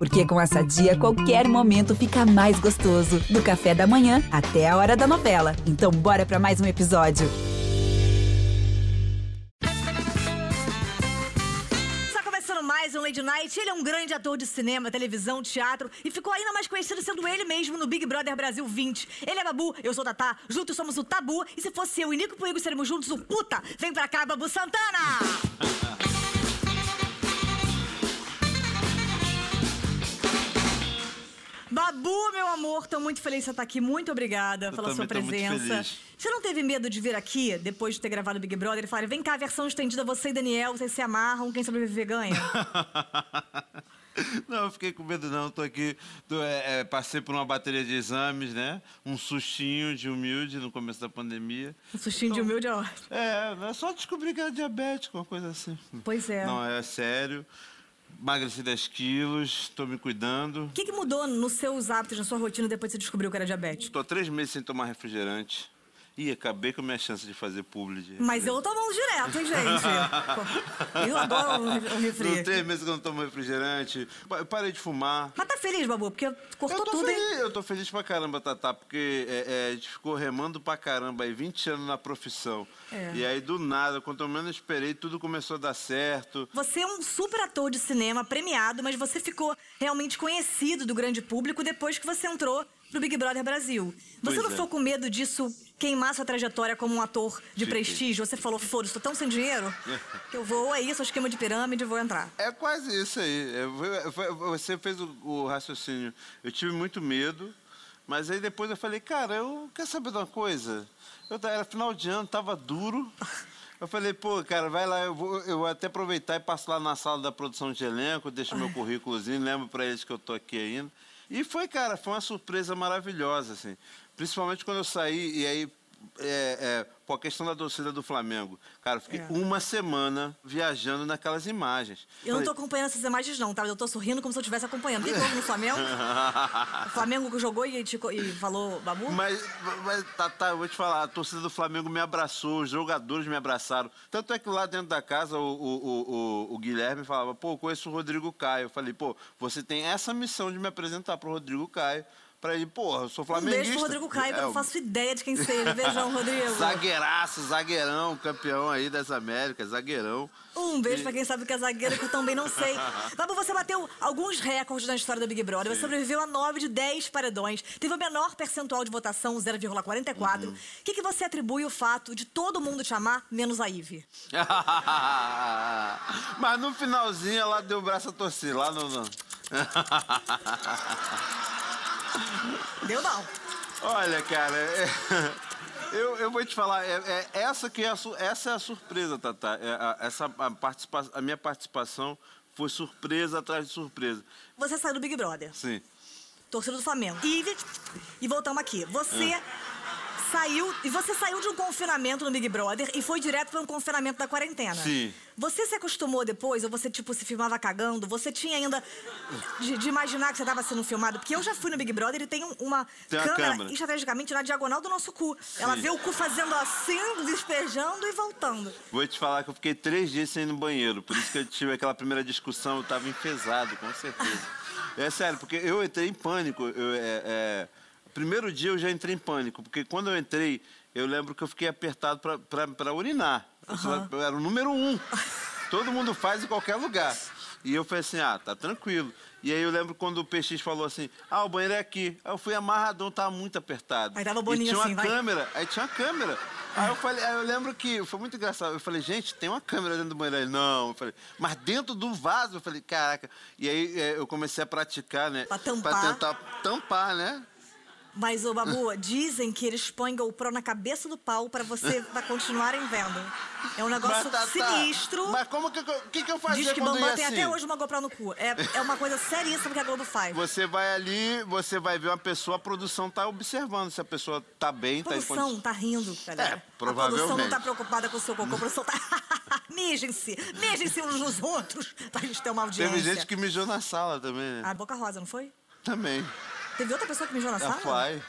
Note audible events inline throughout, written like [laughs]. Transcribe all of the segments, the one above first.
Porque com essa dia, qualquer momento fica mais gostoso. Do café da manhã até a hora da novela. Então, bora para mais um episódio. Está começando mais um Lady Night. Ele é um grande ator de cinema, televisão, teatro e ficou ainda mais conhecido sendo ele mesmo no Big Brother Brasil 20. Ele é Babu, eu sou Tatá, juntos somos o Tabu e se fosse eu e Nico Puigo seremos juntos o Puta. Vem pra cá, Babu Santana! [laughs] Babu, meu amor, tô muito feliz de você estar aqui. Muito obrigada Eu pela sua presença. Você não teve medo de vir aqui, depois de ter gravado Big Brother, e falar: vem cá, versão estendida, você e Daniel, vocês se amarram, quem sobreviver ganha? [laughs] Não, eu fiquei com medo não, tô aqui, tô, é, é, passei por uma bateria de exames, né? Um sustinho de humilde no começo da pandemia. Um sustinho de humilde é ótimo. É, é só descobrir que era diabético, uma coisa assim. Pois é. Não, é sério. Emagreci 10 quilos, tô me cuidando. O que, que mudou nos seus hábitos, na sua rotina, depois que você descobriu que era diabético? Tô há três meses sem tomar refrigerante. Ih, acabei com a minha chance de fazer publi. de Mas eu tomando direto, hein, gente? [laughs] Eu adoro um um refri. Não três meses que eu não tomo refrigerante. Eu parei de fumar. Mas tá feliz, Babu, porque cortou eu tô tudo, hein? feliz, eu tô feliz pra caramba, Tatá, porque é, é, a gente ficou remando pra caramba aí, 20 anos na profissão. É. E aí, do nada, quanto menos esperei, tudo começou a dar certo. Você é um super ator de cinema, premiado, mas você ficou realmente conhecido do grande público depois que você entrou pro Big Brother Brasil. Você Pois não é. ficou com medo disso queimar sua trajetória como um ator de Fiquei. prestígio? Você falou, foda-se, tô tão sem dinheiro que eu vou, é isso, esquema de pirâmide, vou entrar. É quase isso aí. É, você fez o, raciocínio. Eu tive muito medo, mas aí depois eu falei, cara, eu quero saber de uma coisa. Eu, era final de ano, tava duro. Eu falei, pô, cara, vai lá, eu vou, eu vou até aproveitar e passo lá na sala da produção de elenco, deixo meu currículozinho, lembro pra eles que eu tô aqui ainda. E foi, cara, foi uma surpresa maravilhosa, assim. Principalmente quando eu saí, e aí, é, é, a questão da torcida do Flamengo. Cara, eu fiquei É. uma semana viajando naquelas imagens. Eu não tô acompanhando essas imagens, não, tá? Eu tô sorrindo como se eu estivesse acompanhando. Tem jogo no Flamengo? [laughs] O Flamengo que jogou e, te e falou, Babu? Mas, mas tá, tá, eu vou te falar, a torcida do Flamengo me abraçou, os jogadores me abraçaram. Tanto é que lá dentro da casa o, o, o, o- Guilherme falava, pô, conheço o Rodrigo Caio. Eu falei, pô, você tem essa missão de me apresentar pro Rodrigo Caio. Pra ele, porra, eu sou Um flamenguista. beijo pro Rodrigo Caio, que eu É, não faço ideia de quem seja. [laughs] Beijão, Rodrigo. Zagueiraço, zagueirão, campeão aí das Américas, zagueirão. Um beijo pra quem sabe que é zagueiro, que eu também não sei. [laughs] Babu, você bateu alguns recordes na história do Big Brother. Você sobreviveu a 9 de 10 paredões. Teve o menor percentual de votação, 0,44. O que, que você atribui o fato de todo mundo te amar, menos a Ive? [laughs] Mas no finalzinho ela deu o braço a torcer, lá no... Deu não. Olha, cara, é- [laughs] eu, eu vou te falar, é- é- essa, que é a, essa é a surpresa, Tatá. É a, essa, a, participa, a minha participação foi surpresa atrás de surpresa. Você saiu do Big Brother, Sim. torcida do Flamengo. Ive, e voltamos aqui. Você Ah. Saiu. E você saiu de um confinamento no Big Brother e foi direto para um confinamento da quarentena. Sim. Você se acostumou depois, ou você, tipo, se filmava cagando? Você tinha ainda de, de imaginar que você estava sendo filmado? Porque eu já fui no Big Brother e tem um- uma, Tem câmera, câmera. estrategicamente na diagonal do nosso cu. Ela vê o cu fazendo assim, despejando e voltando. Vou te falar que eu fiquei três dias sem ir no banheiro. Por isso que eu tive aquela primeira discussão, eu estava enfesado, com certeza. É sério, porque eu entrei em pânico. Eu, é, é, primeiro dia eu já entrei em pânico, porque quando eu entrei, eu lembro que eu fiquei apertado para urinar. Eu só- Eu era o número um. Todo mundo faz em qualquer lugar. E eu falei assim, ah, tá tranquilo. E aí eu lembro quando o PX falou assim, ah, o banheiro é aqui. Aí eu fui amarradão, tava muito apertado. Aí tava e boninho tinha uma assim, vai. câmera, aí tinha uma câmera. Aí eu falei, aí eu lembro que foi muito engraçado. Eu falei, gente, tem uma câmera dentro do banheiro. Aí, não, eu falei, mas dentro do vaso, eu falei, caraca. E aí é, eu comecei a praticar, né? Pra tampar. tentar tampar, né? Mas, ô Babu, dizem que eles põem GoPro na cabeça do pau pra você [laughs] pra continuarem vendo. É um negócio Mas, tá, tá. sinistro. Mas como que, eu- que, que eu fazia Diz que quando Bambam ia tem assim? até hoje uma GoPro no cu. É, é uma coisa seríssima que a Globo faz. Você vai ali, você vai ver uma pessoa, a produção tá observando se a pessoa tá bem, A tá em produção condição. tá rindo, galera. É, A produção não provavelmente. tá preocupada com o seu cocô. A produção tá... [laughs] mijem-se. Mijem-se uns nos outros pra gente ter uma audiência. Teve gente que mijou na sala também, né? A Boca Rosa, não foi? Também. Teve outra pessoa que mijou na A sala? Fly.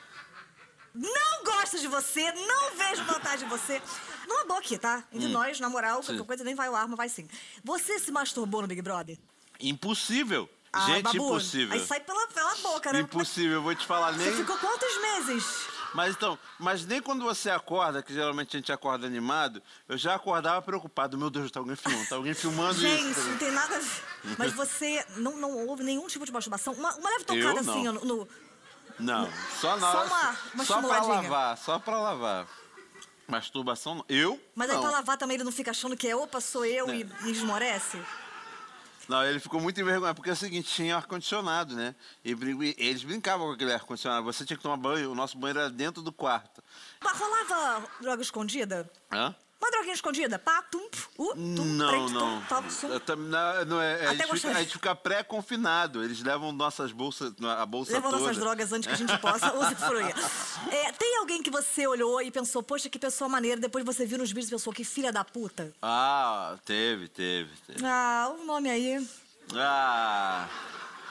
Não gosto de você, não vejo vantagem em você. Não andou aqui, tá? Entre nós, na moral, qualquer Hum. Sim. coisa nem vai ao ar, mas vai sim. Você se masturbou no Big Brother? Impossível. Ah, Gente, Babu, impossível. Aí sai pela, pela boca, né? Impossível, eu vou te falar Você nem. ficou quantos meses? Mas então, mas nem quando você acorda, que geralmente a gente acorda animado, eu já acordava preocupado. Meu Deus, tá alguém filmando, tá alguém filmando Gente, isso. não tem nada a ver. Mas você não, não houve nenhum tipo de masturbação? Uma, uma leve tocada Eu assim, no, no- Não, só na Só uma- uma só pra lavar, só pra lavar. Masturbação, não. eu? Mas aí não. pra lavar também ele não fica achando que é opa, sou eu É. e, e esmorece? Não, ele ficou muito envergonhado, porque é o seguinte, tinha ar-condicionado, né? E e eles brincavam com aquele ar-condicionado. Você tinha que tomar banho, o nosso banheiro era dentro do quarto. Mas rolava droga escondida? Hã? Uma droguinha escondida? Pá, tum, uh, tum, Não, prete, não. tum, tal, sum. Eu tam- não, não é, a, Até gente fica, a gente fica pré-confinado. Eles levam nossas bolsas, a bolsa Leva toda. nossas drogas antes que a gente possa [laughs] usufruir. É, tem alguém que você olhou e pensou, poxa, que pessoa maneira, depois você viu nos vídeos e pensou, que filha da puta? Ah, teve, teve, teve. Ah, o nome aí. Ah,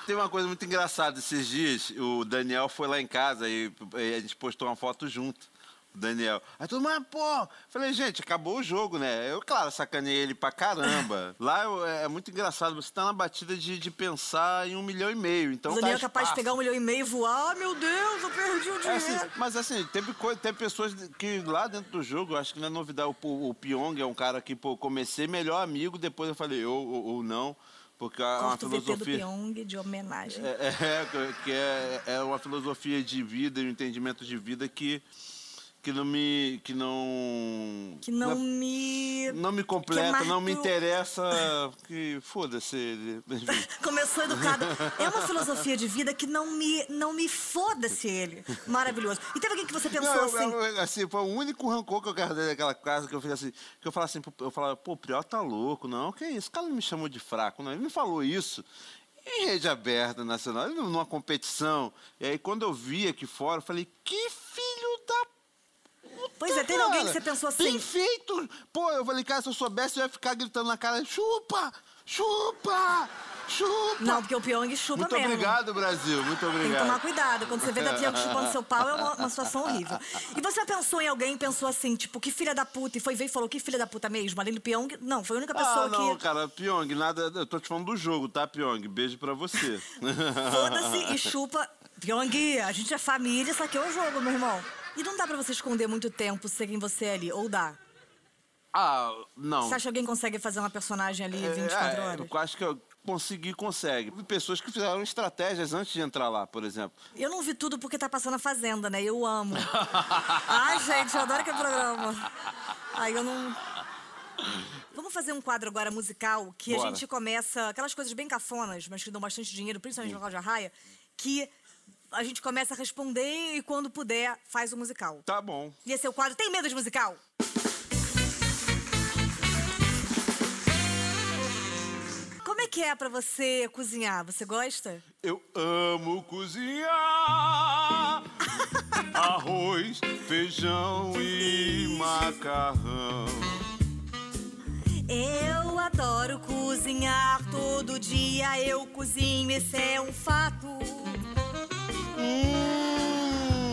tem uma coisa muito engraçada. Esses dias, o Daniel foi lá em casa e a gente postou uma foto junto. Daniel. Aí todo mundo, ah, pô. Falei, gente, acabou o jogo, né? Eu, claro, sacanei ele pra caramba. [laughs] Lá eu- é muito engraçado. Você tá na batida de, de pensar em um milhão e meio. Então o Daniel tá é capaz de pegar um milhão e meio e voar. Ah, meu Deus, eu perdi o É dinheiro. assim, mas assim, teve, teve pessoas que lá dentro do jogo, acho que não é novidade, o, o Pyong é um cara que, pô, comecei melhor amigo, depois eu falei, ou, ou, ou não, porque é uma VT do filosofia. Pyong de homenagem. É, é, [laughs] que é, é uma filosofia de vida e um entendimento de vida que, que não me. que não. Que não me... Não me completa, não me interessa. Que foda-se ele. [laughs] Começou educado. É uma filosofia de vida que não me, não me foda-se ele. Maravilhoso. E teve alguém que você pensou Não, eu- assim... eu- assim, foi o único rancor que eu guardei daquela casa que eu fiz assim, que eu falava assim, eu falava, pô, o Prió tá louco, não, que isso? O cara não me chamou de fraco, não. Ele me falou isso em rede aberta nacional, numa competição. E aí quando eu vi aqui fora, eu falei, que Pois é, teve alguém que você pensou assim... Bem feito! Pô, eu falei, cara, se eu soubesse, eu ia ficar gritando na cara, chupa! Chupa! Chupa! Não, porque o Pyong chupa Muito mesmo. obrigado, Brasil. Muito Tem que obrigado. tomar cuidado. Quando você vê da Pyong chupando [laughs] seu pau, é uma, uma situação horrível. E você pensou em alguém, pensou assim, tipo, que filha da puta, e foi ver e falou, que filha da puta mesmo? Além do Pyong, não, foi a única pessoa Ah, não, que cara, Pyong, nada. Eu tô te falando do jogo, tá, Pyong? Beijo pra você. foda-se e chupa. Pyong, a gente é família, isso aqui é o jogo, meu irmão. E não dá pra você esconder muito tempo ser quem você é ali, ou dá? ah, não. Você acha que alguém consegue fazer uma personagem ali 24 É, horas? Eu acho que eu consegui, consegue. Pessoas que fizeram estratégias antes de entrar lá, por exemplo. Eu não vi tudo porque tá passando a Fazenda, né? Eu amo. [laughs] Ai, gente, eu adoro aquele programa. Aí eu não... Vamos fazer um quadro agora musical que a Bora. gente começa... Aquelas coisas bem cafonas, mas que dão bastante dinheiro, principalmente no Cláudia Raia, que a gente começa a responder e quando puder, faz o musical. Tá bom. E esse é o quadro Tem Medo de Musical? Como é que é pra você cozinhar? Você gosta? Eu amo cozinhar [laughs] arroz, feijão e macarrão. Eu adoro cozinhar, todo dia eu cozinho, esse é um fato.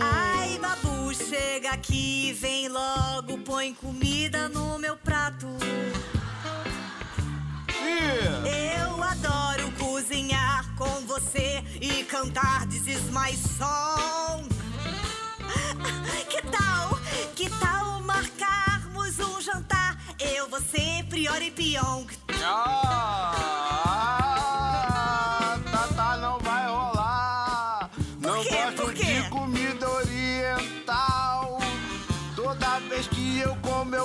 Ai, babu, chega aqui, vem logo, põe comida no meu prato. E Eu adoro cozinhar com você e cantar This is my song. Que tal, que tal marcarmos um jantar? Eu, você, Prior e Pyong. Ah,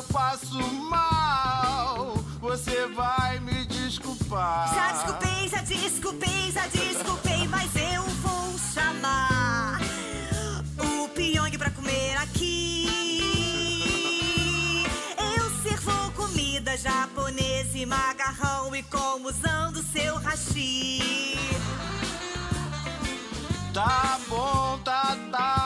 eu passo mal. Você vai me desculpar. Já desculpei, já desculpei, já desculpei, mas eu vou chamar o Pyong pra comer aqui. Eu sirvo comida japonesa e macarrão e como usando seu hashi. Tá bom, tá, tá.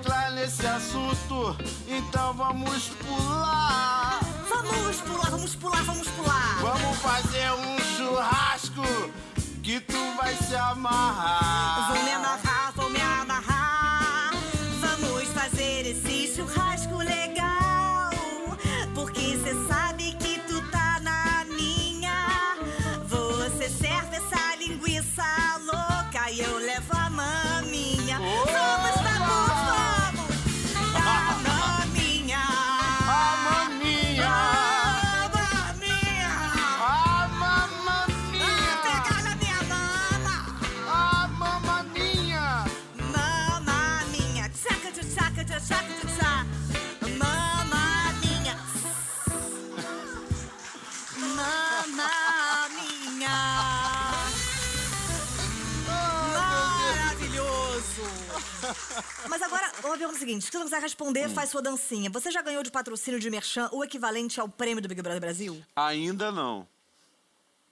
Entrar nesse assunto, então vamos pular. vamos pular, vamos pular, vamos pular. Vamos fazer um churrasco que tu se amarrar. Agora, uma pergunta seguinte. Se você não quiser responder, faz sua dancinha. Você já ganhou de patrocínio de Merchan o equivalente ao prêmio do Big Brother Brasil? Ainda não.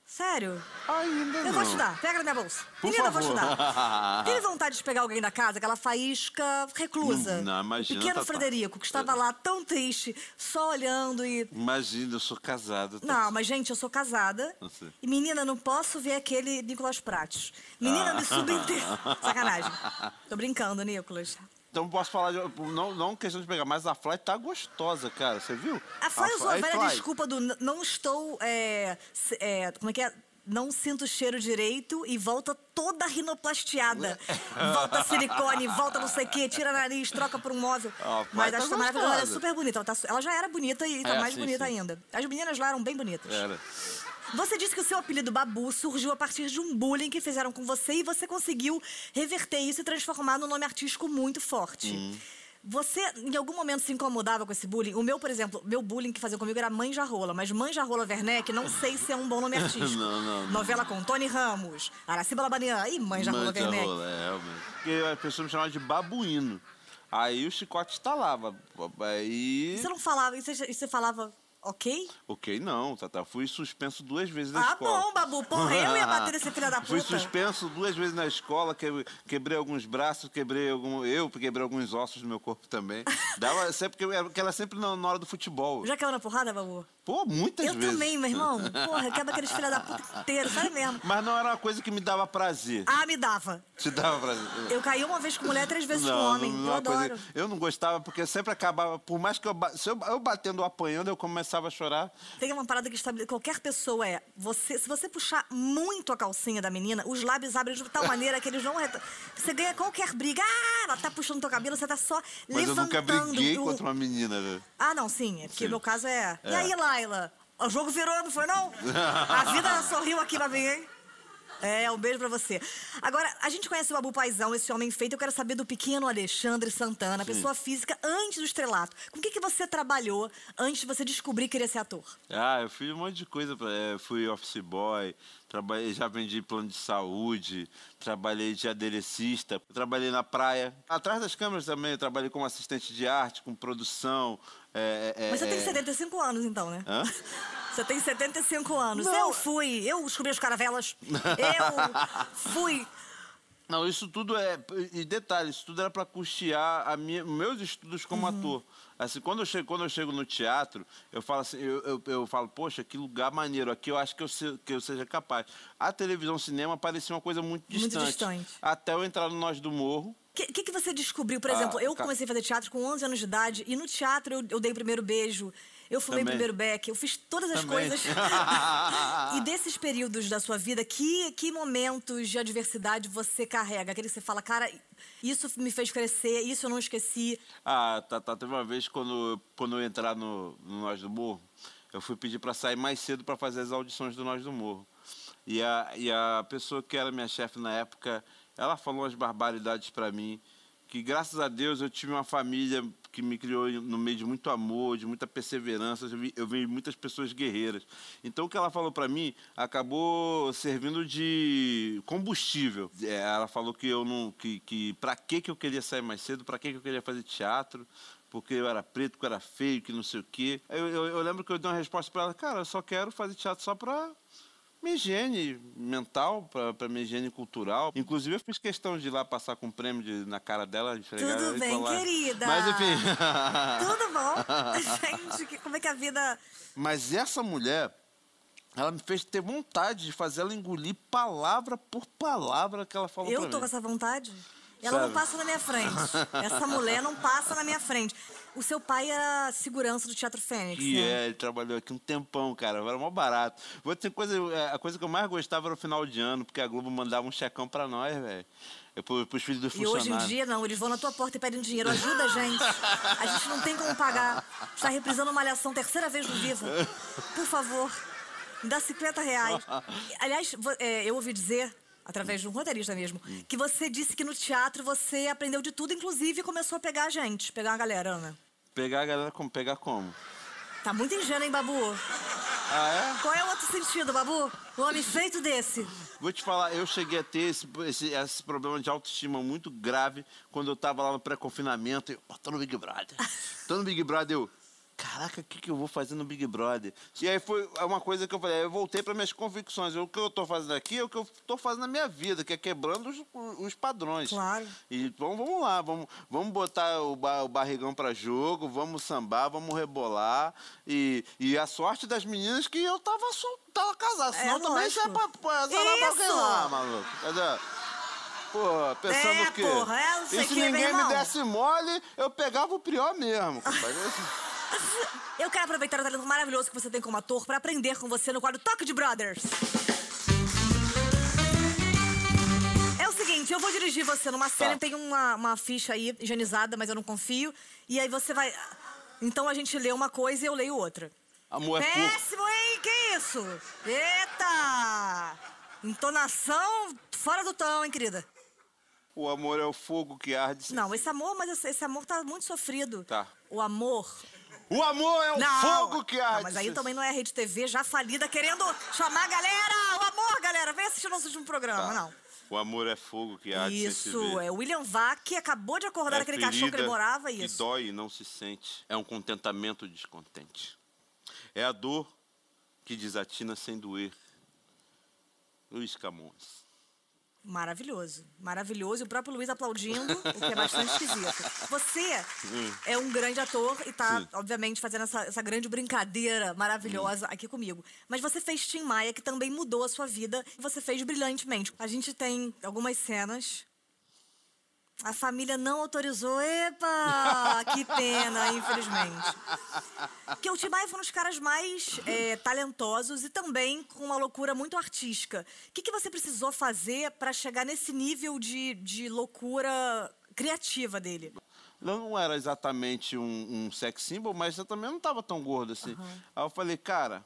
Sério? Ainda Eu não. vou te dar. Pega na minha bolsa. Por Menina, eu vou te favor. dar. [laughs] Teve vontade de pegar alguém da casa, aquela faísca reclusa? Não, não, imagina, O pequeno Tatá. Frederico, que estava lá tão triste, só olhando e... Imagina, eu sou casado. tá? Não, mas gente, eu sou casada. Eu sei. E menina, não posso ver aquele Nicolas Prates. Menina, Ah. me [laughs] subentende. Sacanagem. Tô brincando, Nicolas. Então posso falar de. Não, não questão de pegar, mas a Fly tá gostosa, cara. Você viu? A Fly usou a velha Fly, desculpa do não estou. é, é, como é que é? Não sinto o cheiro direito e volta toda rinoplasteada. [laughs] volta silicone, volta não sei o quê, tira nariz, troca por um móvel. A Fly Mas tá acho que maravilhosa. Ela é super bonita. Ela, tá ela já era bonita e tá É, mais sim, bonita sim. ainda. As meninas lá eram bem bonitas. Era. Você disse que o seu apelido Babu surgiu a partir de um bullying que fizeram com você e você conseguiu reverter isso e transformar num nome artístico muito forte. Hum. Você, em algum momento, se incomodava com esse bullying? O meu, por exemplo, meu bullying que fazia comigo era Mãe Rola, mas Mãe Rola Werneck não sei se é um bom nome [laughs] artístico. Não, não, não. Novela com Tony Ramos, Araciba Labanian e Mãe Rola Manja Werneck. rola, é, realmente. Porque a pessoa me chamava de babuíno. Aí o chicote estalava. Aí. Você não falava, e você, e você falava, ok? Ok, não, Tata. Fui suspenso duas vezes na Ah, escola. bom, Babu. Porra, eu ia [laughs] bater nesse filho da Fui puta. suspenso duas vezes na escola, que- quebrei alguns braços, quebrei algum. Eu quebrei alguns ossos do meu corpo também. Dava [laughs] sempre, porque ela sempre na, na hora do futebol. Já caiu na porrada, Babu? Pô, muitas Eu vezes. também, meu irmão. [laughs] Porra, quebra aqueles filha da puta inteiro, sério mesmo. Mas não era uma coisa que me dava prazer. Ah, me dava. Te dava prazer. Eu caí uma vez com mulher, três vezes com homem. não eu é uma coisa- adoro. eu não gostava, porque sempre acabava, por mais que eu, se eu, eu batendo ou apanhando, eu começava a chorar. Tem uma parada que estabelece. Qualquer pessoa é. Você, se você puxar muito a calcinha da menina, os lábios abrem de tal maneira que eles não. Você ganha qualquer briga. Ah, ela tá puxando teu cabelo, você tá só Mas eu nunca levantando. briguei o- contra uma menina, né? Ah, não, sim. É porque Sim. meu caso é. E É. aí, Laila? O jogo virou, não foi, não? [laughs] A vida sorriu aqui pra mim, hein? É, um beijo pra você. Agora, a gente conhece o Babu Paizão, esse homem feito. Eu quero saber do pequeno Alexandre Santana, pessoa física antes do estrelato. Com o que, que você trabalhou antes de você descobrir que queria ser ator? Ah, eu fiz um monte de coisa. pra- é, fui office boy, trabalhei, já vendi plano de saúde, trabalhei de aderecista, trabalhei na praia. Atrás das câmeras também, eu trabalhei como assistente de arte, com produção. é, é, Mas você tem é- 75 anos, então, né? Hã? Você tem 75 anos. Não. Eu fui, eu descobri as caravelas. [laughs] Eu fui. Não, isso tudo é. E detalhe, isso tudo era para custear a minha, meus estudos como Uhum. ator. Assim, quando eu, chego, quando eu chego no teatro, eu falo assim, eu, eu, eu falo, poxa, que lugar maneiro, aqui eu acho que eu, se- que eu seja capaz. A televisão e cinema parecia uma coisa muito Muito distante. distante. Até eu entrar no Nós do Morro. O que, que, que você descobriu? Por Ah, exemplo, eu comecei a fazer teatro com 11 anos de idade e no teatro eu, eu dei o primeiro beijo, eu fumei Também. primeiro beck, eu fiz todas as Também. coisas. [laughs] e desses períodos da sua vida, que, que momentos de adversidade você carrega? Aquele que você fala, cara, isso me fez crescer, isso eu não esqueci. Ah, tá, tá. Teve uma vez quando, quando eu entrar no, no Nós do Morro, eu fui pedir para sair mais cedo para fazer as audições do Nós do Morro. E a, e a pessoa que era minha chefe na época, ela falou umas barbaridades para mim, que graças a Deus eu tive uma família que me criou no meio de muito amor, de muita perseverança. Eu vi, eu vi muitas pessoas guerreiras. Então o que ela falou para mim acabou servindo de combustível. É, ela falou que eu não, que, que para que que eu queria sair mais cedo, para que que eu queria fazer teatro, porque eu era preto, que eu era feio, que não sei o quê. Eu, eu, eu lembro que eu dei uma resposta para ela, cara, eu só quero fazer teatro só para minha higiene mental, para minha higiene cultural. Inclusive, eu fiz questão de ir lá passar com um prêmio de- na cara dela. esfregar Tudo bem, falar. querida? Mas, enfim. [laughs] [laughs] Tudo bom? [laughs] Gente, como é que a vida. Mas essa mulher, ela me fez ter vontade de fazer ela engolir palavra por palavra que ela falou Eu tô mim. com essa vontade. Ela não Sério? passa na minha frente. Essa mulher não passa na minha frente. O seu pai era segurança do Teatro Fênix, Que né? é, ele trabalhou aqui um tempão, cara. Era mó barato. Vou dizer coisa, é, a coisa que eu mais gostava era o final de ano, porque a Globo mandava um checão pra nós, velho. Pro, pros filhos dos E hoje em dia, não, eles vão na tua porta e pedem dinheiro. [laughs] Ajuda a gente. A gente não tem como pagar. Está reprisando uma malhação terceira vez no Viva. Por favor, me dá 50 reais. [laughs] Aliás, é, eu ouvi dizer, através de um roteirista mesmo, que você disse que no teatro você aprendeu de tudo, inclusive começou a pegar a gente, pegar a galera, Ana. Pegar a galera como? Pegar como? Tá muito ingênuo, hein, Babu? Ah, Qual é o outro sentido, Babu? Um homem feito desse. é? Vou te falar, eu cheguei a ter esse, esse, esse problema de autoestima muito grave quando eu tava lá no pré-confinamento. Eu, "Pô, tô no Big Brother. [laughs] Tô no Big Brother, eu. Caraca, o que, que eu vou fazer no Big Brother? E aí foi uma coisa que eu falei, eu voltei para minhas convicções. O que eu tô fazendo aqui é o que eu tô fazendo na minha vida, que é quebrando os, os padrões. Claro. E então vamos lá, vamos, vamos botar o, ba- o barrigão para jogo, vamos sambar, vamos rebolar. E, e a sorte das meninas que eu tava, tava casado, É, senão também lógico. isso é pra, pra pra alguém lá, maluco. Cadê? Pô, pensando É, que. porra, é, não sei e se que, ninguém me desse mole, eu pegava o prior mesmo, compadre. [laughs] Eu quero aproveitar o talento maravilhoso que você tem como ator para aprender com você no quadro Toque de Brothers. É o seguinte, eu vou dirigir você numa cena, Tá. tem uma, uma ficha aí higienizada, mas eu não confio. E aí você vai. Então a gente lê uma coisa e eu leio outra. Amor é. Péssimo, hein? Que isso? Eita! Entonação fora do tom, hein, querida? O amor é o fogo que arde. Não, esse amor, mas esse, esse amor tá muito sofrido. Tá. O amor O amor é o Não, fogo que arde. Não, mas aí também não é a Rede TV já falida querendo chamar a galera. O amor, galera, vem assistir nosso último programa, Tá. não. O amor é fogo que arde Isso, é William Vac que acabou de acordar É daquele caixão que ele morava, que isso. dói e não se sente. É um contentamento descontente. É a dor que desatina sem doer. Luiz Camões. Maravilhoso, maravilhoso. E o próprio Luiz aplaudindo, o que é bastante esquisito. Você é um grande ator e tá, Sim. obviamente, fazendo essa, essa grande brincadeira maravilhosa aqui comigo. Mas você fez Tim Maia, que também mudou a sua vida, e você fez brilhantemente. A gente tem algumas cenas. A família não autorizou. Epa! Que pena, infelizmente. Porque o Tim Maia foi um dos caras mais é, talentosos e também com uma loucura muito artística. O que, que você precisou fazer para chegar nesse nível de, de loucura criativa dele? Não era exatamente um, um sex symbol, mas eu também não estava tão gordo assim. Aí eu falei, cara,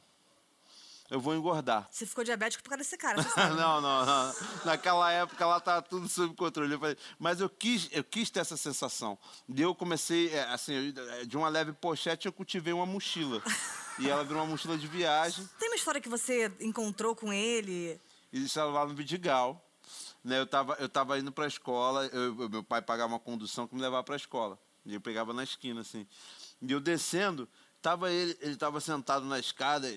eu vou engordar. Você ficou diabético por causa desse cara, [laughs] sabe. não, não, não. Naquela época lá estava tudo sob controle. Eu falei, mas eu quis, eu quis ter essa sensação. E eu comecei, é, assim, eu- de uma leve pochete, eu cultivei uma mochila. E ela virou uma mochila de viagem. Tem uma história que você encontrou com ele? E estava lá no Vidigal. Né, eu estava eu tava indo para a escola, eu- eu- meu pai pagava uma condução que me levava para a escola. E eu pegava na esquina, assim. E eu descendo, tava ele ele estava sentado na escada. E,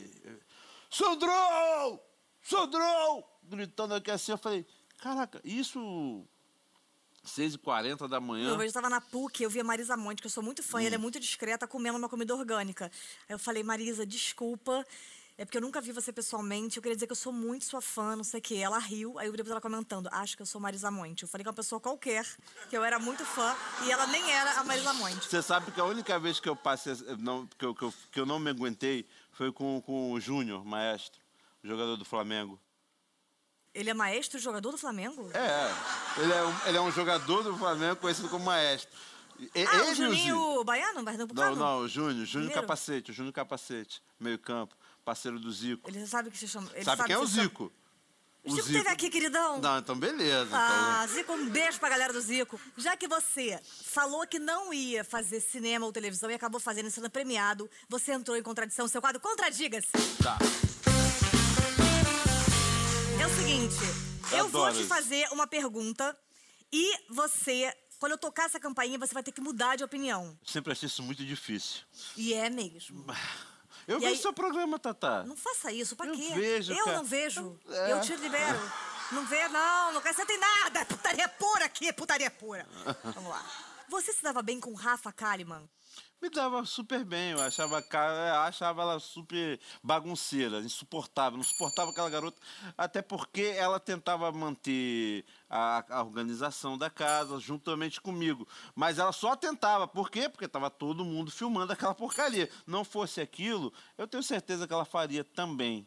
Sandrão! Sandrão! Gritando aqui assim, eu falei, caraca, isso 6h40 da manhã. Eu estava na PUC, eu vi a Marisa Monte, que eu sou muito fã, e ela é muito discreta, comendo uma comida orgânica. Aí eu falei, Marisa, desculpa, é porque eu nunca vi você pessoalmente, eu queria dizer que eu sou muito sua fã, não sei o quê. Ela riu, aí eu depois ela comentando, acho que eu sou Marisa Monte. Eu falei que é uma pessoa qualquer, que eu era muito fã, e ela nem era a Marisa Monte. Você sabe que a única vez que eu passei, não, que, eu, que, eu, que eu não me aguentei foi com, com o Júnior, maestro, jogador do Flamengo. Ele é maestro jogador do Flamengo? É, ele é um, ele é um jogador do Flamengo conhecido como maestro. E- ah, ele o Juninho Zico. Baiano, Não, não, o Júnior, Júnior? Capacete, o Júnior Capacete, meio campo, parceiro do Zico. Ele sabe que se chama... Ele sabe, quem é o se chama- Zico? O Zico esteve aqui, queridão. Não, então beleza. Ah, Zico, um beijo pra galera do Zico. Já que você falou que não ia fazer cinema ou televisão e acabou fazendo sendo premiado, você entrou em contradição. Seu quadro Contradiga-se. Então, tá. É o seguinte, Eu eu, vou te isso. fazer uma pergunta e você, quando eu tocar essa campainha, você vai ter que mudar de opinião. Sempre achei isso muito difícil. E é mesmo. [sighs] Eu E vejo aí- seu programa, Tatá. Não faça isso, pra Eu quê? vejo, eu cara. não vejo. É. Eu te libero. Não vê, não, não acrescenta em nada. É putaria pura aqui, putaria pura. [laughs] Vamos lá. Você se dava bem com Rafa Kalimann? Me dava super bem, eu achava, achava ela super bagunceira, insuportável, não suportava aquela garota, até porque ela tentava manter a, a organização da casa juntamente comigo. Mas ela só tentava, por quê? Porque estava todo mundo filmando aquela porcaria. Não fosse aquilo, eu tenho certeza que ela faria também.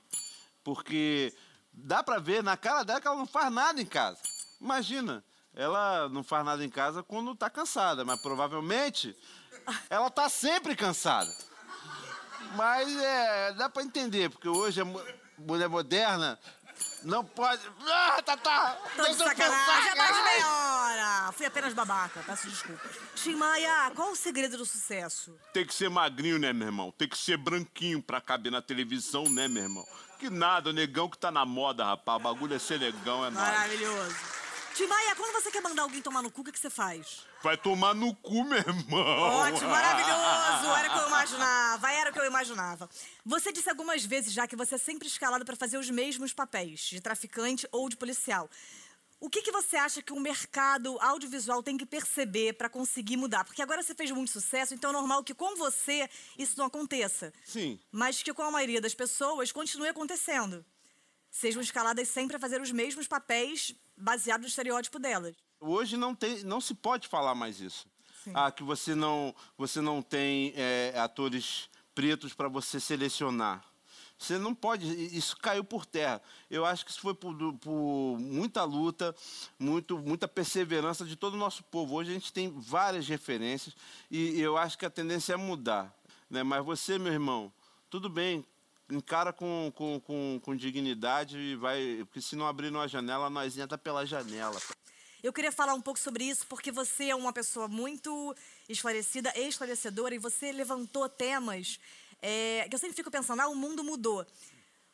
Porque dá pra ver na cara dela que ela não faz nada em casa. Imagina, ela não faz nada em casa quando tá cansada, mas provavelmente ela tá sempre cansada. Mas é, dá pra entender, porque hoje a mu- mulher moderna não pode. Ah, tá, tá! Tô de sacanagem, mais de meia hora. Fui apenas babaca, peço desculpas. Tim Maia, qual o segredo do sucesso? Tem que ser magrinho, né, meu irmão? Tem que ser branquinho pra caber na televisão, né, meu irmão? Que nada, o negão que tá na moda, rapaz. O bagulho é ser negão, é nóis. Maravilhoso. Tim Maia, quando você quer mandar alguém tomar no cu, o que, que você faz? Vai tomar no cu, meu irmão. Ótimo, maravilhoso. Era o que eu [laughs] imaginava, era o que eu imaginava. Você disse algumas vezes já que você é sempre escalado pra fazer os mesmos papéis, de traficante ou de policial. O que, que você acha que o mercado audiovisual tem que perceber pra conseguir mudar? Porque agora você fez muito sucesso, então é normal que com você isso não aconteça. Sim. Mas que com a maioria das pessoas continue acontecendo. Sejam escaladas sempre a fazer os mesmos papéis baseados no estereótipo delas. Hoje não, tem, não se pode falar mais isso. Sim. Ah, que você não, você não tem é, atores pretos para você selecionar. Você não pode, isso caiu por terra. Eu acho que isso foi por, por muita luta, muito, muita perseverança de todo o nosso povo. Hoje a gente tem várias referências e eu acho que a tendência é mudar. Né? Mas você, meu irmão, tudo bem, encara com, com, com, com dignidade e vai. Porque se não abrir uma janela, nós entra pela janela. Eu queria falar um pouco sobre isso porque você é uma pessoa muito esclarecida e esclarecedora e você levantou temas é, que eu sempre fico pensando, ah, o mundo mudou.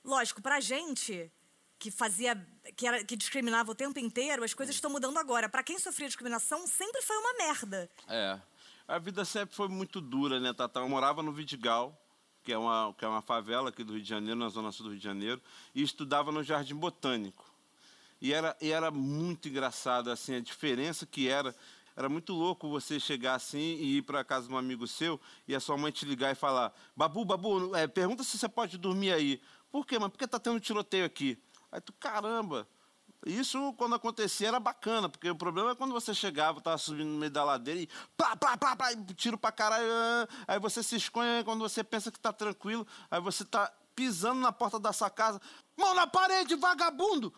Lógico, pra gente que fazia, que, era, que discriminava o tempo inteiro, as coisas estão mudando agora. Pra quem sofria discriminação, sempre foi uma merda. É. A vida sempre foi muito dura, né, Tata? Eu morava no Vidigal, que é, uma, que é uma favela aqui do Rio de Janeiro, na zona sul do Rio de Janeiro, e estudava no Jardim Botânico. E era, e era muito engraçado, assim, a diferença que era. Era muito louco você chegar assim e ir para casa de um amigo seu e a sua mãe te ligar e falar: Babu, Babu, é, pergunta se você pode dormir aí. Por quê, mano? Porque tá tendo tiroteio aqui. Aí tu, caramba. Isso, quando acontecia, era bacana, porque o problema é quando você chegava, tava subindo no meio da ladeira e plá, plá, plá, e tiro pra caralho. ah, Aí você se esconde quando você pensa que tá tranquilo, aí você tá pisando na porta da sua casa, mão na parede, vagabundo!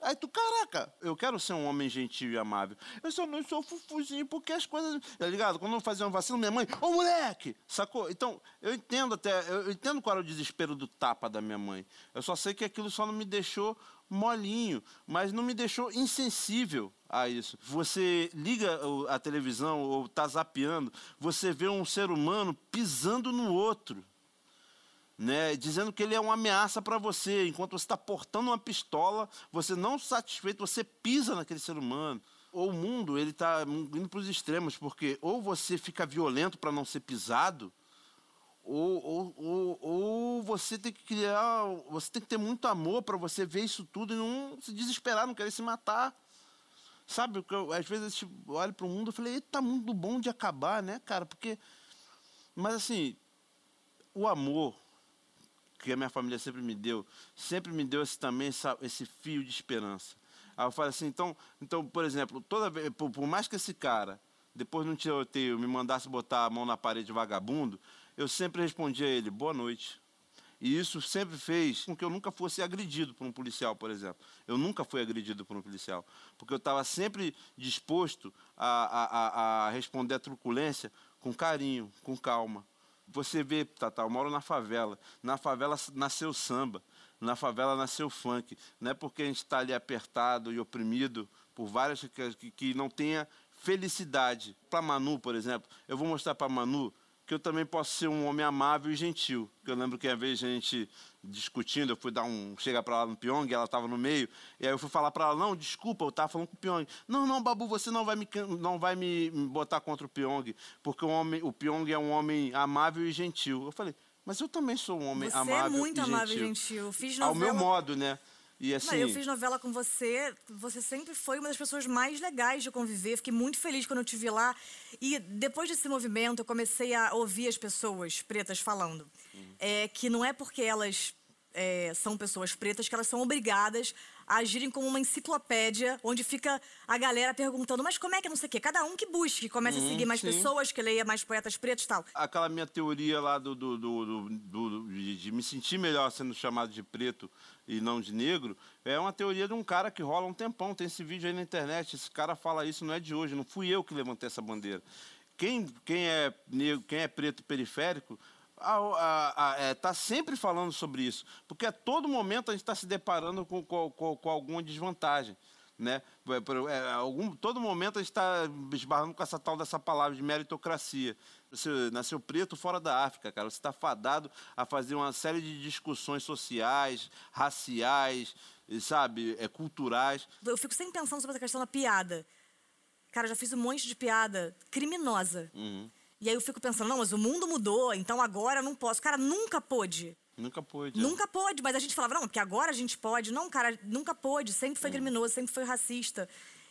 Aí tu, caraca, eu quero ser um homem gentil e amável. Eu só não sou fufuzinho porque as coisas. Tá ligado? Quando eu fazia um vacilo, minha mãe, ô moleque! Sacou? Então, eu entendo até. Eu entendo qual era o desespero do tapa da minha mãe. Eu só sei que aquilo só não me deixou molinho, mas não me deixou insensível a isso. Você liga a televisão ou tá zapeando, você vê um ser humano pisando no outro né, dizendo que ele é uma ameaça para você, enquanto você está portando uma pistola, você não satisfeito, você pisa naquele ser humano. Ou o mundo ele está indo para os extremos, porque ou você fica violento para não ser pisado, ou, ou, ou, ou você tem que criar, você tem que ter muito amor para você ver isso tudo e não se desesperar, não querer se matar. Sabe, eu, às vezes tipo, eu olho para o mundo e falei, eita, mundo bom de acabar, né, cara? Porque. Mas assim, o amor que a minha família sempre me deu, sempre me deu esse, também essa- esse fio de esperança. Aí eu falo assim, então, então por exemplo, toda vez, por, por mais que esse cara, depois de um tiroteio, me mandasse botar a mão na parede vagabundo, eu sempre respondia a ele, boa noite. E isso sempre fez com que eu nunca fosse agredido por um policial, por exemplo. Eu nunca fui agredido por um policial. Porque eu estava sempre disposto a, a, a- a responder a truculência com carinho, com calma. Você vê, Tata, eu moro na favela. Na favela nasceu samba. Na favela nasceu funk. Não é porque a gente está ali apertado e oprimido por várias que- que não tenha felicidade. Para Manu, por exemplo, eu vou mostrar para Manu que eu também posso ser um homem amável e gentil. Eu lembro que a vez a gente discutindo, eu fui dar um chega para ela no Pyong, ela estava no meio, e aí eu fui falar para ela, não, desculpa, eu estava falando com o Pyong. Não, não, Babu, você não vai me não vai me botar contra o Pyong, porque o homem, o Pyong é um homem amável e gentil. Eu falei, mas eu também sou um homem Você amável é muito e amável e gentil. Fiz Ao meu novela- modo, né? E assim. Eu fiz novela com você, você sempre foi uma das pessoas mais legais de conviver. Fiquei muito feliz quando eu te vi lá. E depois desse movimento, eu comecei a ouvir as pessoas pretas falando. É, que não é porque elas é, são pessoas pretas que elas são obrigadas agirem como uma enciclopédia, onde fica a galera perguntando, mas como é que não sei o quê? Cada um que busque, que comece a seguir mais sim. pessoas, que leia mais poetas pretos e tal. aquela minha teoria lá do, do, do- do- do- de, de me sentir melhor sendo chamado de preto e não de negro, é uma teoria de um cara que rola um tempão. Tem esse vídeo aí na internet. Esse cara fala isso, não é de hoje, não fui eu que levantei essa bandeira. Quem, quem é negro, quem é preto periférico, está sempre falando sobre isso. Porque a todo momento a gente está se deparando com, com, com- alguma desvantagem. Né? É, é, algum, todo momento a gente está esbarrando com essa tal dessa palavra de meritocracia. Você nasceu preto fora da África, cara. Você está fadado a fazer uma série de discussões sociais, raciais, sabe, é, culturais. Eu fico sempre pensando sobre essa questão da piada. Cara, eu já fiz um monte de piada criminosa. Uhum. E aí eu fico pensando, não, mas o mundo mudou, então agora eu não posso. Cara, nunca pôde. Nunca pôde. é. Nunca pôde, mas a gente falava, não, porque agora a gente pode. Não, cara, nunca pôde. Sempre foi criminoso, sempre foi racista.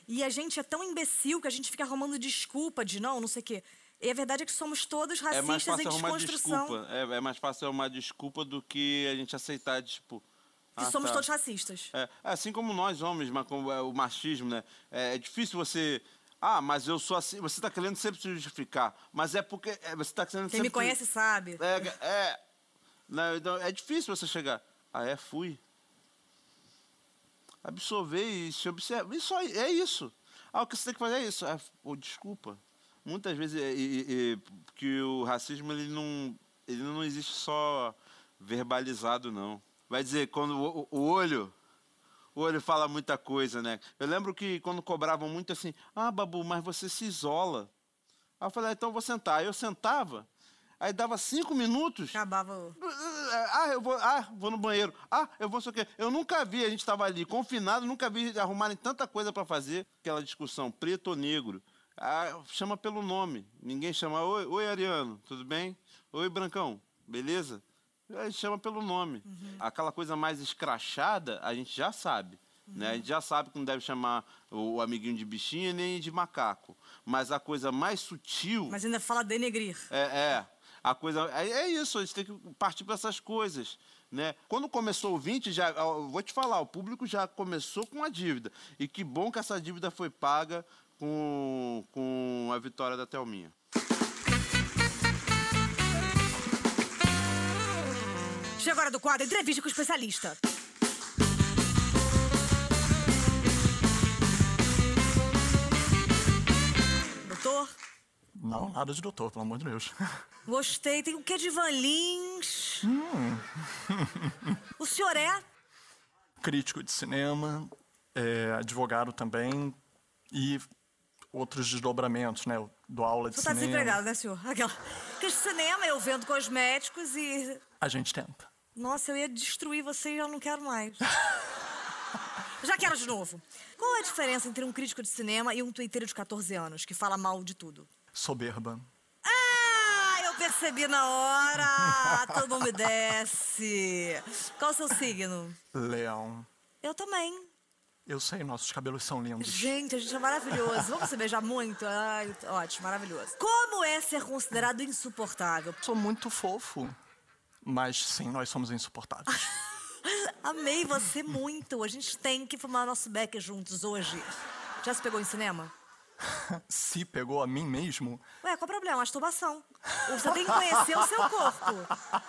E a gente é tão imbecil que a gente fica arrumando desculpa de não, não sei o quê. E a verdade é que somos todos É mais racistas fácil em arrumar desconstrução. desculpa. É, é mais fácil arrumar desculpa do que a gente aceitar, tipo. Que ah, somos tá. todos racistas. É, assim como nós homens, mas como é o machismo, né? É, é difícil você. Ah, mas eu sou assim. Você está querendo sempre se justificar. Mas é porque é, você está querendo Quem sempre. me conhece sabe. É, é, Não, então, é difícil você chegar. Ah, é? Fui. Absorver e se observar. Isso é isso. Ah, o que você tem que fazer é isso. Ah, pô, desculpa. Muitas vezes é, e- e- que o racismo ele não, ele não existe só verbalizado, não. Vai dizer, quando o- o olho. O olho fala muita coisa, né? Eu lembro que quando cobravam muito assim, ah, Babu, mas você se isola. Aí eu falei, ah, então eu vou sentar. Aí eu sentava, aí dava cinco minutos. Acabava. o- Ah, eu vou, ah, vou no banheiro. Ah, eu vou sei o quê. Eu nunca vi, a gente estava ali confinado, nunca vi arrumarem tanta coisa para fazer. Aquela discussão, preto ou negro. Ah, chama pelo nome. Ninguém chama, oi, oi Ariano, tudo bem? Oi, Brancão, beleza? Aí chama pelo nome. Aquela coisa mais escrachada, a gente já sabe. Né? A gente já sabe que não deve chamar o amiguinho de bichinha nem de macaco. Mas a coisa mais sutil. Mas ainda fala denegrir. É, é. A coisa é, é isso, a gente tem que partir para essas coisas, né? Quando começou o 20, já, eu vou te falar, o público já começou com a dívida. E que bom que essa dívida foi paga com, com a vitória da Thelminha. Chega agora do quadro Entrevista com o Especialista. Doutor, Não, nada de doutor, pelo amor de Deus. [laughs] gostei. Tem o que de Van Lins? Hum. O senhor é? Crítico de cinema, é, advogado também e outros desdobramentos, né? Eu dou aula de Você tá cinema. desempregado, né, senhor? Aquela. Porque cinema eu vendo cosméticos e. A gente tenta. Nossa, eu ia destruir você e eu não quero mais. Já quero de novo. Qual é a diferença entre um crítico de cinema e um twitteiro de 14 anos que fala mal de tudo? Soberba. Ah, eu percebi na hora! Todo mundo me desce. Qual o seu signo? Leão. Eu também. Eu sei, nossos cabelos são lindos. Gente, a gente é maravilhoso. Vamos se beijar muito? Ai, ótimo, maravilhoso. Como é ser considerado insuportável? Sou muito fofo. Mas sim, nós somos insuportáveis. [laughs] Amei você muito. A gente tem que fumar nosso beck juntos hoje. Já se pegou em cinema? Se pegou a mim mesmo, Ué, qual o problema? Masturbação. Você tem que conhecer o seu corpo.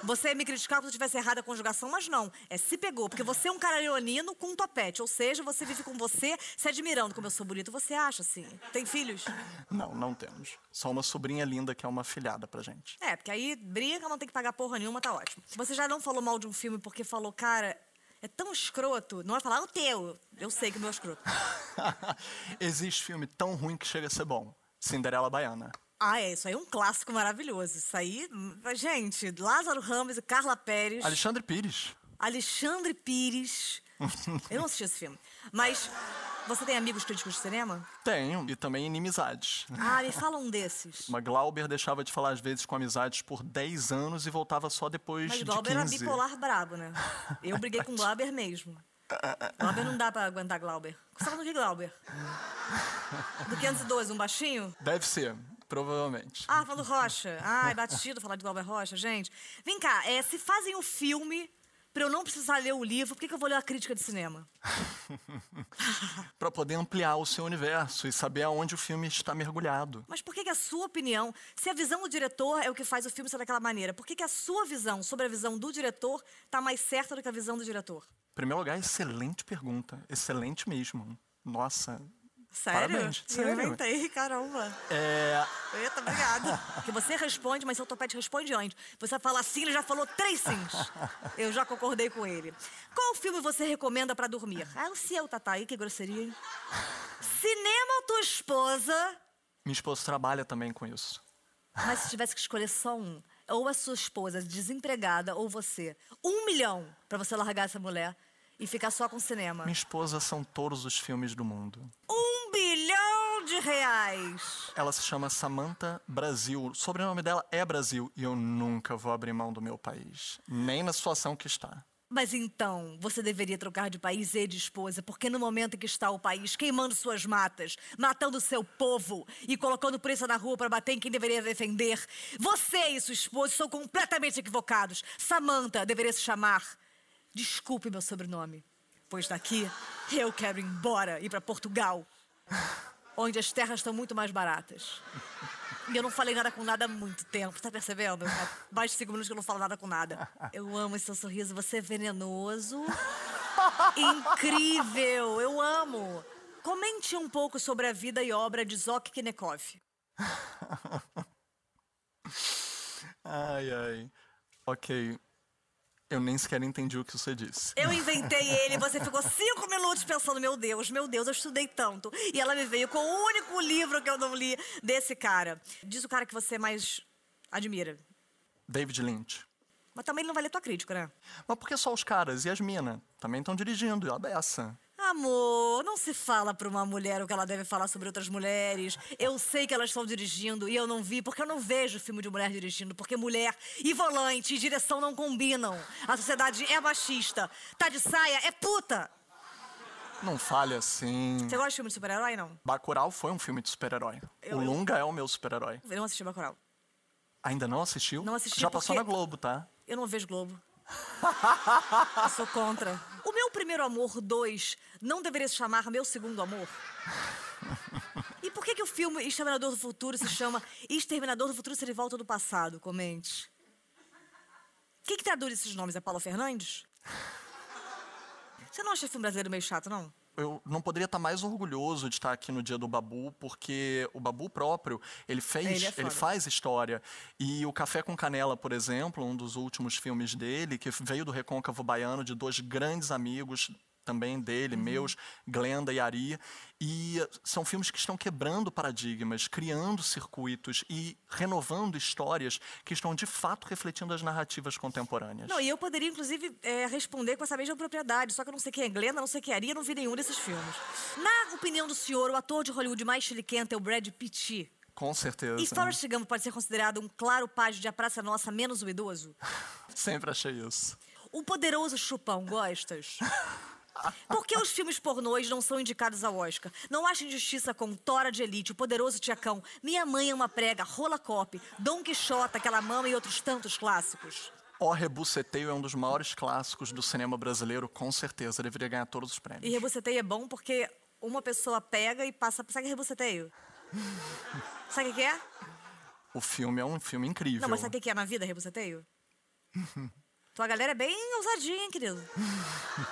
Você ia me criticar se eu tivesse errado a conjugação, mas não. É se pegou, porque você é um cara leonino com um topete. Ou seja, você vive com você se admirando como eu sou bonito. Você acha, assim? Tem filhos? não, não temos. Só uma sobrinha linda que é uma filhada pra gente. É, porque aí brinca, não tem que pagar porra nenhuma, tá ótimo. Você já não falou mal de um filme porque falou, cara, é tão escroto. Não vai falar "Ah, o teu. Eu sei que o meu é escroto. [laughs] Existe filme tão ruim que chega a ser bom. Cinderela Baiana. Ah, é, isso aí é um clássico maravilhoso. Isso aí, gente, Lázaro Ramos e Carla Pérez. Alexandre Pires. Alexandre Pires. Eu não assisti esse filme. Mas você tem amigos críticos de cinema? Tenho. E também inimizades. Ah, me fala um desses. Uma Glauber deixava de falar às vezes com amizades por 10 anos e voltava só depois Mas de Glauber era 15. bipolar brabo, né? Eu [laughs] briguei com Glauber mesmo. Glauber não dá pra aguentar Glauber. Gostava do que Glauber? Do 512, um baixinho? Deve ser, provavelmente. Ah, falou Rocha. Ai, batido falar de Glauber Rocha, gente. Vem cá, é, se fazem o filme pra eu não precisar ler o livro, por que, que eu vou ler a crítica de cinema? [laughs] Pra poder ampliar o seu universo e saber aonde o filme está mergulhado. Mas por que, que a sua opinião, se a visão do diretor é o que faz o filme ser daquela maneira, por que, que a sua visão sobre a visão do diretor tá mais certa do que a visão do diretor? Em primeiro lugar, excelente pergunta. Excelente mesmo. Nossa. Sério? Parabéns, Eu sério. inventei, caramba. É. Eita, obrigada. [laughs] Porque você responde, mas seu topete responde antes. Você fala sim, ele já falou três sims. [laughs] Eu já concordei com ele. Qual filme você recomenda pra dormir? Ah, o seu, Tatá. Aí, que grosseria, hein? Cinema ou tua esposa? Minha esposa trabalha também com isso. Mas se tivesse que escolher só um, ou a sua esposa desempregada, ou você, um milhão pra você largar essa mulher e ficar só com cinema. Minha esposa são todos os filmes do mundo. Um de reais. Ela se chama Samantha Brasil. O sobrenome dela é Brasil e eu nunca vou abrir mão do meu país. Nem na situação que está. Mas então, você deveria trocar de país e de esposa, porque no momento em que está o país queimando suas matas, matando seu povo e colocando polícia na rua para bater em quem deveria defender, você e sua esposa são completamente equivocados. Samantha deveria se chamar. Desculpe meu sobrenome, pois daqui eu quero ir embora, ir para Portugal, [laughs] onde as terras estão muito mais baratas. E eu não falei nada com nada há muito tempo, tá percebendo? Há mais de cinco minutos que eu não falo nada com nada. Eu amo esse seu sorriso, você é venenoso. Incrível, eu amo. Comente um pouco sobre a vida e obra de Zok Kinekov. Ai, ai. Ok. Eu nem sequer entendi o que você disse. Eu [laughs] inventei ele, você ficou cinco minutos pensando, meu Deus, meu Deus, eu estudei tanto. E ela me veio com o único livro que eu não li desse cara. Diz o cara que você mais admira. David Lynch. Mas também ele não vai ler tua crítica, né? Mas por que só os caras e as minas? Também estão dirigindo, e a beça. Amor, não se fala pra uma mulher o que ela deve falar sobre outras mulheres. Eu sei que elas estão dirigindo e eu não vi porque eu não vejo filme de mulher dirigindo. Porque mulher e volante e direção não combinam. A sociedade é machista. Tá de saia, é puta. Não fale assim. Você gosta de filme de super-herói, não? Bacurau foi um filme de super-herói. Eu- O Lunga é o meu super-herói. Eu não assisti Bacurau. Ainda não assistiu? Não assisti Já passou na Globo, tá? Eu não vejo Globo. [laughs] Eu sou contra. O meu primeiro amor 2 não deveria se chamar Meu Segundo Amor? [laughs] E por que, que o filme Exterminador do Futuro se chama Exterminador do Futuro se ele volta do passado? Comente. Quem que traduz esses nomes? É Paulo Fernandes? Você não acha filme brasileiro meio chato, não? Eu não poderia estar mais orgulhoso de estar aqui no dia do Babu, porque o Babu próprio, ele fez, Ele é ele, faz história. E o Café com Canela, por exemplo, um dos últimos filmes dele, que veio do Recôncavo Baiano, de dois grandes amigos também dele, Uhum. meus, Glenda e Ari. E são filmes que estão quebrando paradigmas, criando circuitos e renovando histórias que estão de fato refletindo as narrativas contemporâneas. Não, e eu poderia, inclusive, é, responder com essa mesma propriedade, só que eu não sei quem é Glenda, não sei quem é Ari, eu não vi nenhum desses filmes. Na opinião do senhor, o ator de Hollywood mais chiliquento é o Brad Pitt. Com certeza. E Forrest Gump pode ser considerado um claro página de A Praça Nossa menos o idoso? [laughs] Sempre achei isso. O poderoso chupão, gostas? [laughs] Por que os filmes pornôs não são indicados ao Oscar? Não acha injustiça com Tora de Elite, O Poderoso Tiacão, Minha Mãe é uma Prega, Rola Cop, Dom Quixota, Aquela Mama e outros tantos clássicos? O Rebuceteio é um dos maiores clássicos do cinema brasileiro, com certeza. Deveria ganhar todos os E prêmios. Rebuceteio é bom porque uma pessoa pega e passa... Sabe o que é Rebuceteio? [laughs] Sabe o que é? O filme é um filme incrível. Não, mas sabe o que é na vida, Rebuceteio? [laughs] Tua galera é bem ousadinha, hein, querido?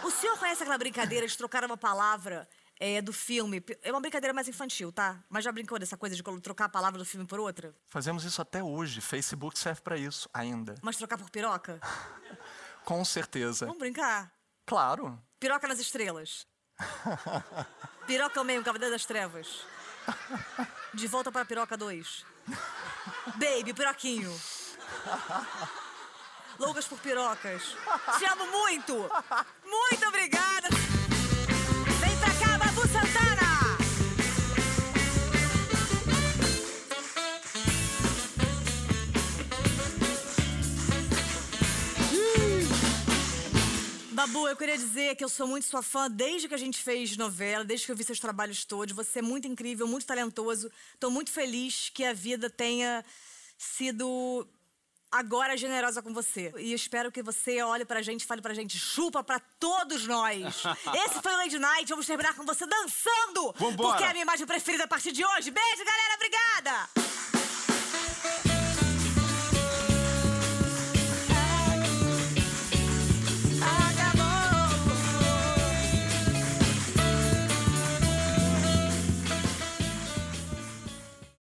O senhor conhece aquela brincadeira de trocar uma palavra é, do filme? É uma brincadeira mais infantil, tá? Mas já brincou dessa coisa de trocar a palavra do filme por outra? Fazemos isso até hoje. Facebook serve pra isso, ainda. Mas trocar por piroca? [laughs] Com certeza. Vamos brincar? Claro. Piroca nas estrelas. Piroca ao meio, Cavaleiro das Trevas. De volta para a Piroca 2. Baby, piroquinho. Loucas por pirocas. Te amo muito! Muito obrigada! Vem pra cá, Babu Santana! Babu, Babu, eu queria dizer que eu sou muito sua fã desde que a gente fez novela, desde que eu vi seus trabalhos todos. Você é muito incrível, muito talentoso. Tô muito feliz que a vida tenha sido agora generosa com você. E espero que você olhe pra gente fale pra gente, chupa pra todos nós. [laughs] Esse foi o Lady Night, vamos terminar com você dançando! Vambora. Porque é a minha imagem preferida a partir de hoje. Beijo, galera, obrigada!